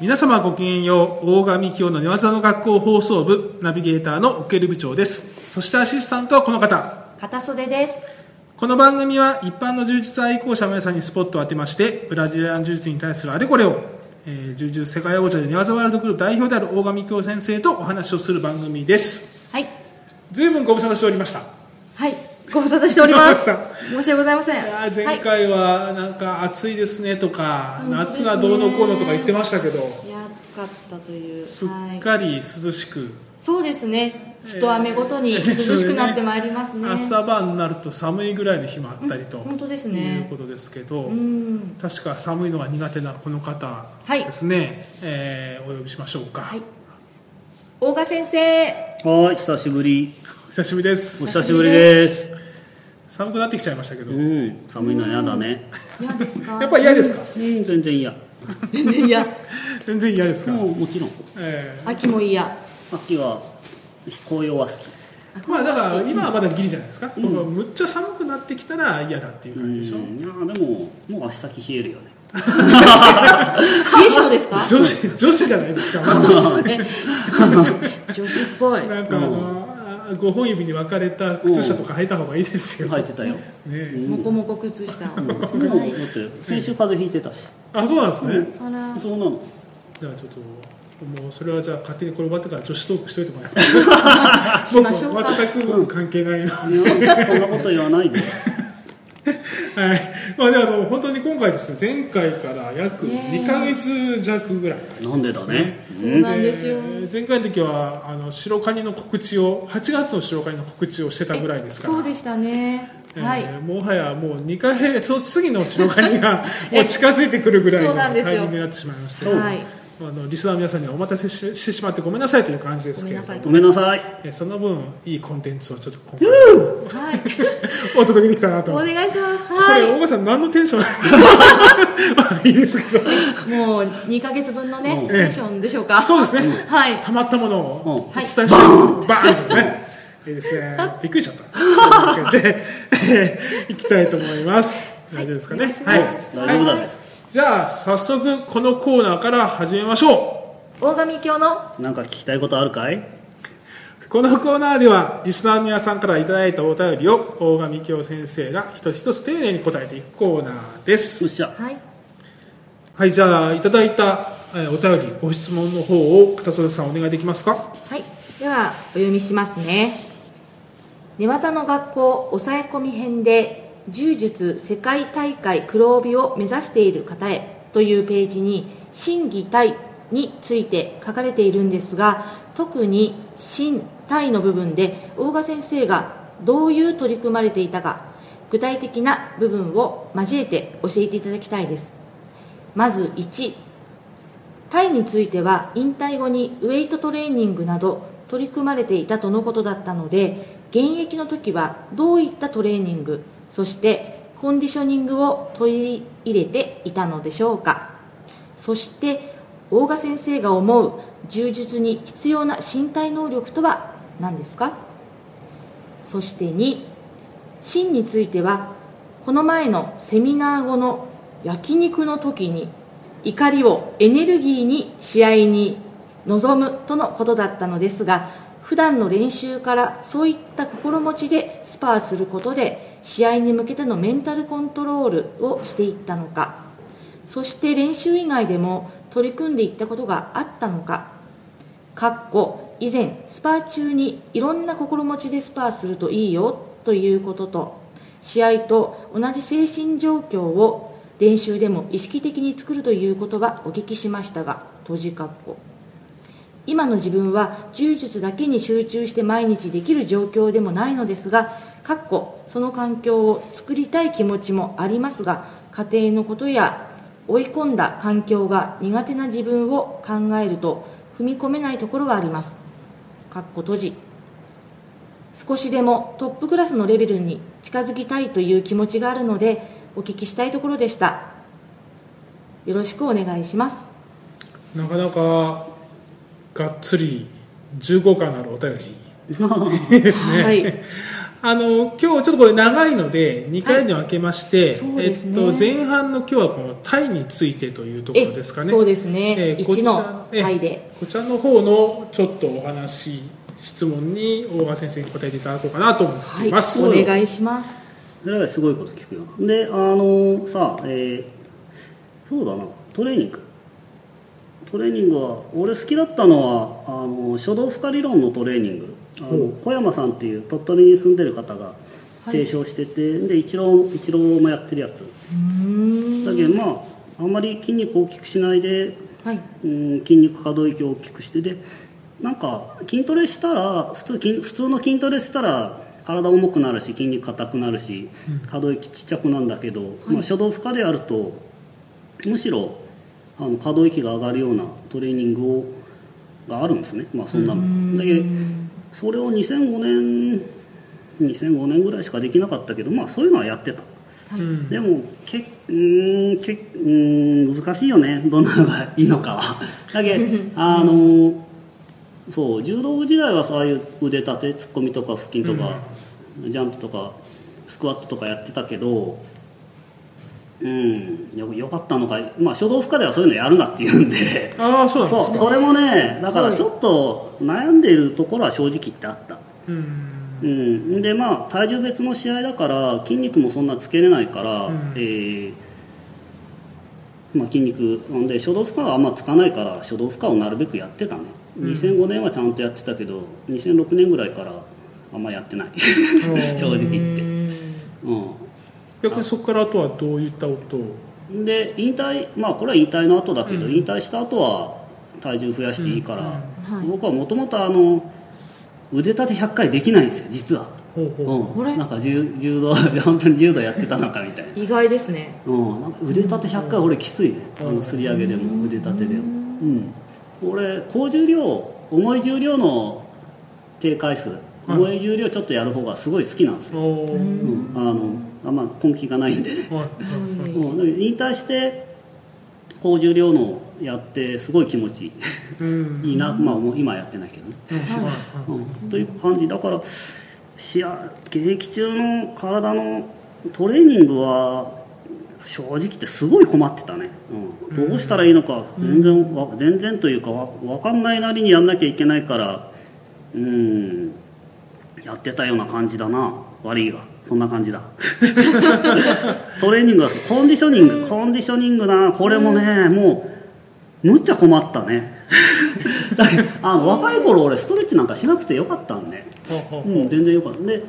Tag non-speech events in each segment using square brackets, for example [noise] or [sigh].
皆様ごきげんよう大神教の寝技の学校放送部ナビゲーターのオケル部長です。そしてアシスタントはこの方。片袖です。この番組は一般の柔術愛好者の皆さんにスポットを当てましてブラジリアン柔術に対するあれこれを、えー、柔術世界王者で寝技ワールドグループ代表である大神教先生とお話をする番組です。はい。ずいぶんご無沙汰しておりました。はいご無沙汰しております。申し訳ございません。前回はなんか暑いですねとか、夏がどうのこうのとか言ってましたけど。はい、いや暑かったという。すっはい、かり涼しく、そうですね。一雨ごとに涼しくなってまいりますね、朝晩になると寒いぐらいの日もあったりと、うん本当ですいうねことですけど、うん。確か寒いのが苦手なこの方はい。ですね、えーお呼びしましょうか、はい。大賀先生。はい、久しぶり。お久しぶりです。お久しぶりです。寒くなってきちゃいましたけど、うん、寒いの嫌だね。嫌ですか？[laughs] やっぱり嫌ですか？うん、全然嫌。全然嫌。[laughs] 全然嫌ですか、もう、もちろん。え秋も嫌。秋は紅葉は好き。ーまあだから今はまだギリじゃないですか、このむっちゃ寒くなってきたら嫌だっていううん、感じでしょ、いや、でも、もう足先冷えるよね。冷え性ですか？女子女子じゃないですか、[laughs] 女子っぽい。なんかあの、あ5本指に分かれた靴下とか履いた方がいいですよ、履いてたよ。ねもこもこ靴下。うん、もう、だはいって、先週風邪ひいてたし。あそうなんですね、あら。そうなの。じゃあちょっともうそれはじゃあ勝手にこれ終わってから女子トークしといてもらって。[laughs] [laughs] しましょうか。僕全く僕関係ないの、いや、そんなこと言わないで。はい。まあであの本当に今回ですね前回から約ねえ。2か月弱ぐらい。なんでだね。そうなんですよ。で前回の時はあの白カニの告知を8月の白カニの告知をしてたぐらいですから。そうでしたね。えーはい。もはやもう2か月その次の白カニが [laughs] もう近づいてくるぐらいのタイミングになってしまいまして。はいあのリスナーの皆さんにはお待たせししてしまってごめんなさいという感じですけれどごめんなさい。ごめんなさい。えーその分いいコンテンツをちょっと今回はい。お届けできたなと。お願いします。こはれ大川さん何のテンション？まあいいですけど。いもう2か月分のねうん。テンションでしょうか。そうですね。はい。たまったものをうん。お伝えして、バーンとね。いいですね。びっくりしちゃった。[laughs] で、えーいきたいと思います。大丈夫ですかね？はい。大丈夫だね。じゃあ早速このコーナーから始めましょ大神教の？なんか聞きたいことあるかい？うこのコーナーではリスナーの皆さんからいただいたお便りを大神京先生が一つ一つ丁寧に答えていくコーナーです。よっしゃ。はい。はいじゃあいただいたえーお便りご質問の方を片袖さんお願いできますか？はい。ではお読みしますね。寝技の学校抑え込み編で柔術世界大会黒帯を目指している方へというページに心技体について書かれているんですが特に心体の部分で大賀先生がどういう取り組まれていたか具体的な部分を交えて教えていただきたいです。まず1タイについては引退後にウェイトトレーニングなど取り組まれていたとのことだったので現役の時はどういったトレーニングそしてコンディショニングを取り入れていたのでしょうか。そして大賀先生が思う柔術に必要な身体能力とは何ですか？そして2芯についてはこの前のセミナー後の焼肉の時に怒りをエネルギーに試合に臨むとのことだったのですが普段の練習からそういった心持ちでスパーすることで試合に向けてのメンタルコントロールをしていったのかそして練習以外でも取り組んでいったことがあったのか。かっこ以前スパー中にいろんな心持ちでスパーするといいよということと試合と同じ精神状況を練習でも意識的に作るということはお聞きしましたが閉じかっこ。今の自分は柔術だけに集中して毎日できる状況でもないのですがかっこその環境を作りたい気持ちもありますが家庭のことや追い込んだ環境が苦手な自分を考えると踏み込めないところはあります。かっこ閉じ。少しでもトップクラスのレベルに近づきたいという気持ちがあるのでお聞きしたいところでした。よろしくお願いします。なかなかがっつり15巻のあるお便り。い [laughs] いですね。はい。あの今日ちょっとこれ長いので2回に分けまして、そうですね。えっと、前半の今日はこのタイについてというところえですかね。そうですね、えーこち1らのえー回で。こちらの方のちょっとお話質問に大川先生に答えていただこうかなと思っています、はいお願いします。すごいこと聞くよ。であのさえーそうだな。トレーニングトレーニングは俺好きだったのはあの書道負荷理論のトレーニング。あの小山さんっていう鳥取に住んでる方が提唱してて、で一郎一郎もやってるやつ。だけどまああんまり筋肉を大きくしないではい。うん筋肉可動域を大きくしてでなんか筋トレしたら普通筋普通の筋トレしたら体重くなるし筋肉硬くなるし可動域ちっちゃくなるんだけど、まあ、初動負荷でやるとむしろあの可動域が上がるようなトレーニングをがあるんですね。まあそんなの。だけどそれを2005年2005年ぐらいしかできなかったけどまあそういうのはやってた。はい。うんでもけうーんけうーん難しいよね。どんなのがいいのかは。[laughs] だけどあのそう柔道部時代はそういう腕立て突っ込みとか腹筋とか、ジャンプとかスクワットとかやってたけどうん。よよかったのか。まあ書道負荷ではそういうのやるなって言うんで。ああそうなんでそうすかそれもねだからちょっと悩んでいるところは正直言ってあった。うん。うん、でまあ体重別の試合だから筋肉もそんなつけれないから、うん。えーまあ、筋肉。なんで初動負荷はあんまつかないから初動負荷をなるべくやってたね、2005年はちゃんとやってたけど2006年ぐらいからあんまやってない。[laughs] 正直言って、う逆にそこからあとはどういったことを？ん、で引退まあこれは引退の後だけど、うん。引退した後は体重増やしていいから、うん。はい僕はもともとあの腕立て100回できないんですよ実は。ほうほう。うん、なんか柔柔道 [laughs] 本当に柔道やってたのかみたいな,、意外ですね。うん、なんか腕立て100回俺きついね、うん。あのすり上げでも腕立てでも。うん。俺高重量重い重量の低回数重い重量ちょっとやる方がすごい好きなんですよ、うん、あのあんま根気がないんで。ね、[laughs] はい。うん、引退して高重量のやってすごい気持ちいい。な、まあもう今はやってないけどね。うん。うん、という感じ。だから試合現役中の体のトレーニングは正直言ってすごい困ってたね、うん、どうしたらいいのか全然わ全然というかわ分かんないなりにやんなきゃいけないからうんやってたような感じだな。悪いが。そんな感じだ。[laughs] トレーニングはコンディショニング。コンディショニングなこれもねもうむっちゃ困ったね。[laughs] あの若い頃俺ストレッチなんかしなくてよかったんで、ほうん、全然よかった。で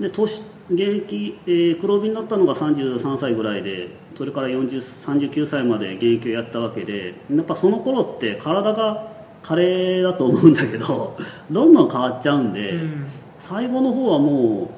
で年現役、えー黒帯になったのが33歳ぐらいでそれから40 39歳まで現役をやったわけでやっぱその頃って体が加齢だと思うんだけどどんどん変わっちゃうんで、うん最後の方はも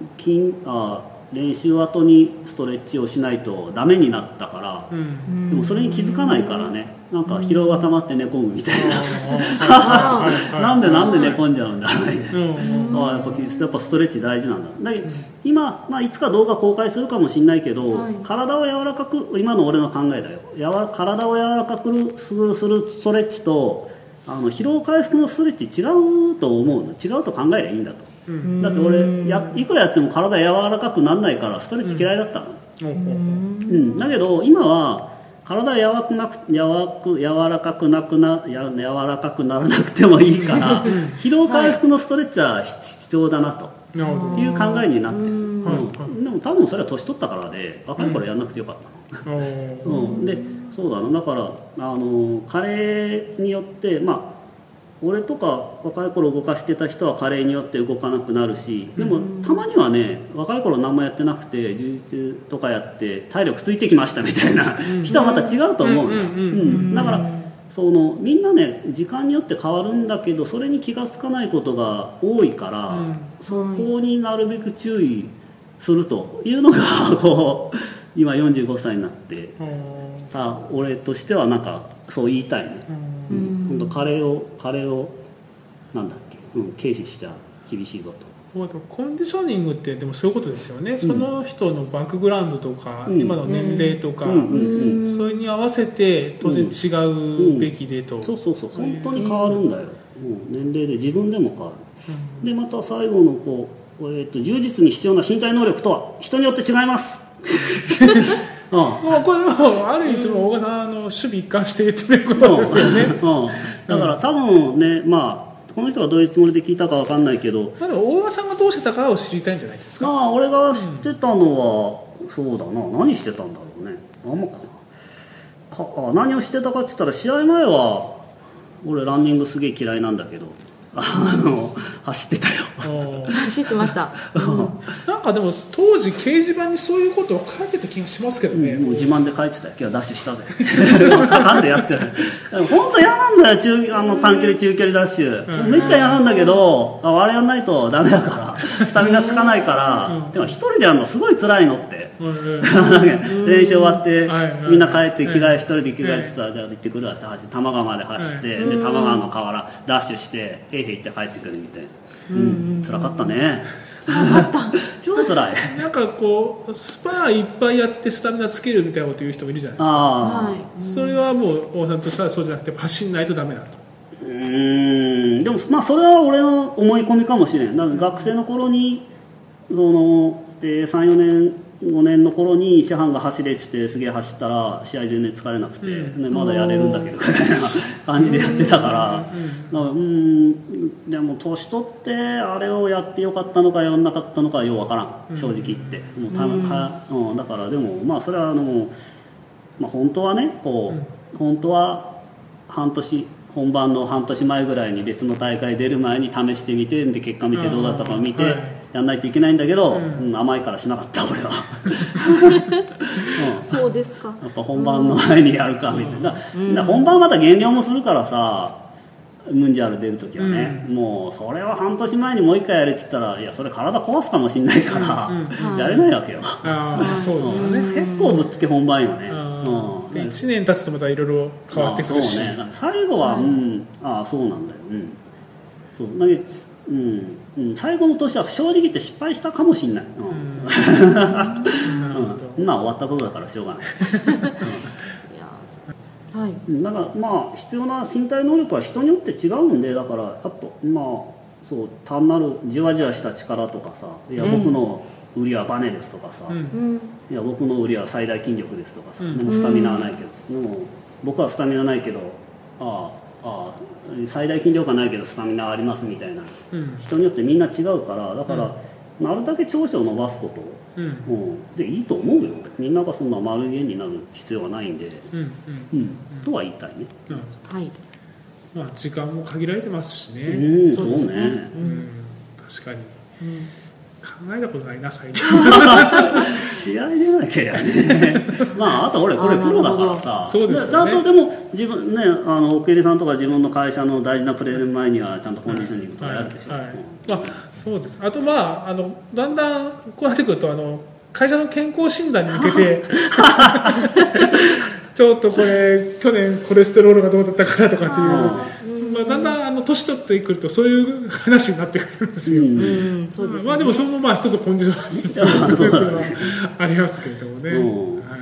う筋あ練習後にストレッチをしないとダメになったから、うん。でもそれに気づかないからね。なんか疲労が溜まって寝込むみたいな、[laughs] なんでなんで寝込んじゃうんだみたいなあやっぱやっぱストレッチ大事なんだ。だけど今、まあ、いつか動画公開するかもしれないけど、はい。体を柔らかく今の俺の考えだよ。やわ体を柔らかくするするストレッチとあの疲労回復のストレッチ違うと思うの。違うと考えりゃいいんだと、うん。だって俺やいくらやっても体柔らかくならないからストレッチ嫌いだったの、ほうほううん、だけど今は体柔らくなく柔らく柔らかくなくなや柔らかくならなくてもいいから [laughs] 疲労回復のストレッチは必要だなと。なるほど。いう考えになってる、うん。はい。でも多分それは年取ったからで若い頃やらなくてよかったの、うん。でそうだな。だからあの加齢によってまあ俺とか若い頃動かしてた人は加齢によって動かなくなるしでもたまにはね若い頃何もやってなくて充実とかやって体力ついてきましたみたいな人はまた違うと思ううんだからそのみんなね時間によって変わるんだけどそれに気が付かないことが多いから、うん。そこになるべく注意するというのがこう今45歳になってた俺としてはなんかそう言いたいね、うん。本当カレーをカレーをなんだっけ、うん、軽視しちゃ厳しいぞと。コンディショニングってでもそういうことですよね、その人のバックグラウンドとか、うん。今の年齢とか、うん。うん。うん。それに合わせて当然違うべきでと、そうそうそう。本当に変わるんだよ、年齢で自分でも変わる。でまた最後のこうえー、と充実に必要な身体能力とは人によって違います、うん。もうこれもある意味いつも大川さんあの守備一貫して言ってることですよね。うん、だから多分ねまあこの人がどういうつもりで聞いたかわかんないけど。まあ大川さんがどうしてたかを知りたいんじゃないですか？まあ俺が知ってたのは、そうだな。何してたんだろうね。あんまかかあ何をしてたかって言ったら試合前は俺ランニングすげえ嫌いなんだけどあの走ってたよ。うん。走ってました。なんかでも当時掲示板にそういうことを書いてた気がしますけどね、もう自慢で書いてたよ今日はダッシュしたぜ。なんでやってる本当嫌なんだよ中あの短距離中距離ダッシュ、めっちゃ嫌なんだけどああれやんないとダメだからスタミナつかないから、でも一人でやるのすごい辛いのって。[laughs] 練習終わって、みん。な帰って着替え一人で着替えてたら、じゃあ行ってくるわって多摩川まで走って、はで多摩川の河原ダッシュしてへいへい行って帰ってくるみたいな。うん、辛かったね。辛かった。[laughs] 超辛い。なんかこうスパーいっぱいやってスタミナつけるみたいなこと言う人もいるじゃないですか。それはもう大川さんとしてはそうじゃなくて走んないとダメだとうーんでもまあそれは俺の思い込みかもしれん。だから学生の頃にその、えー、34年5年の頃に師範が走れっててすげえ走ったら試合全然疲れなくて、うん。ねまだやれるんだけどぐらいな感じでやってたから。だからうーんでも年取ってあれをやってよかったのかやらなかったのかはようわからん。正直言って、もうたかうん、だからでもまあそれはあの、まあ、本当はねこう、本当は半年本番の半年前ぐらいに別の大会出る前に試してみてで結果見てどうだったか見てうん。はいやんないといけないんだけど、うん。うん甘いからしなかった俺は、うん、そうですか。やっぱ本番の前にやるかみたいな、だから本番また減量もするからさムンジャール出るときはね、もうそれを半年前にもう一回やれって言ったらいやそれ体壊すかもしんないから、うんうん。やれないわけよ、ああそうですよね。結構ぶっつけ本番よね、で1年経つとまたいろいろ変わってくるし、ね、最後は、うん、ああそうなんだよ、うん、そう。だけどうん。うん、最後の年は正直言って失敗したかもしれない、うん。うん。なるほど。そん。終わったことだからしょうがない。[laughs] いやはい。うん。だからまあ必要な身体能力は人によって違うんでだからやっぱまあそう単なるじわじわした力とかさいやうん。僕の売りはバネですとかさ、うん。うん。いや僕の売りは最大筋力ですとかさ、うん。でもスタミナはないけど、でも僕はスタミナないけどああああ最大筋力はないけどスタミナはありますみたいな。うん。人によってみんな違うから。だから、なるだけ長所を伸ばすこと、うん。うん、でいいと思うよ。みんながそんな丸源になる必要はないんで、うんうん。うん。とは言いたいね、なるほはい。どまあ時間も限られてますしね、うんそうですね。ね。うん。確かに考えたことないな最近。[laughs] 試合でなきゃやねまああと俺これプロだからさ。そうですよね。あとでも自分ねあの奥入さんとか自分の会社の大事なプレーの前にはちゃんとコンディショニングとかやるでしょ、はいはい。まあ、そうです。あとまああのだんだんこうなってくるとあの会社の健康診断に向けて [laughs] ちょっとこれ去年コレステロールがどうだったからとかっていう。まあ、だんだん年取ってくるとそういう話になってくるんですよ、うん。うんそうですね。まあでもそれもまあ一つコンディションにありますけれどもね、うんはい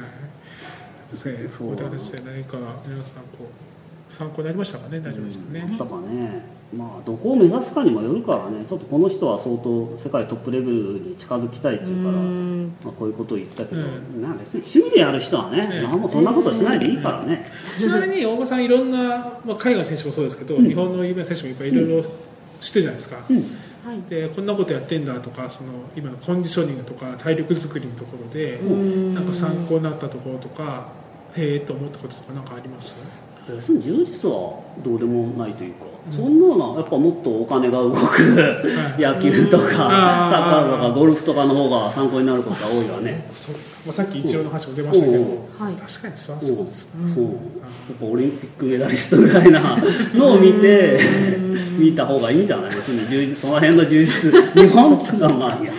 そう。いった形で何か皆さんこう参考になりましたかね？大丈夫ですかね、だからねまあどこを目指すかにもよるからね。ちょっとこの人は相当世界トップレベルに近づきたいっていうから、うん。まあ、こういうことを言ったけど、うん。な別に趣味でやる人はね、ええまあもうそんなことしないでいいからね、ちなみに大場さんいろんな、まあ、海外の選手もそうですけど、日本の有名な選手もいっぱいいろいろ知ってるじゃないですか、うん。はい。でこんなことやってんだとかその今のコンディショニングとか体力作りのところで、ん。なんか参考になったところとかへえと思ったこととかなんかあります？要するに充実はどうでもないというか、そんなのはやっぱもっとお金が動く野球とか、サッカーとかゴルフとかの方が参考になることが多いわね。そう。まあ、さっき一郎の話も出ましたけど、うん。はい。確かにそそうです。ね、そう。やっぱオリンピックメダリストぐらいなのを見て見た方がいいんじゃない別に充実その辺の充実日本ってのはまあいいや、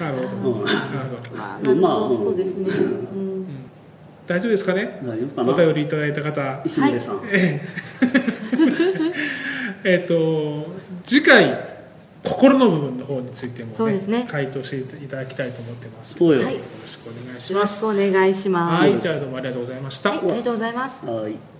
なるほど、うんなるほどまあまあうんそうですね、うん、大丈夫ですかね？うん、大丈夫かおな便りいただいた方。石出さん、[laughs] えっ、と次回心の部分の方についても、そうですね。回答していただきたいと思ってます。そうよ、はい。よろしくお願いしよろしますくお願いします。はい。じゃあどうもありがとうございました、はい、ありがとうございます。はい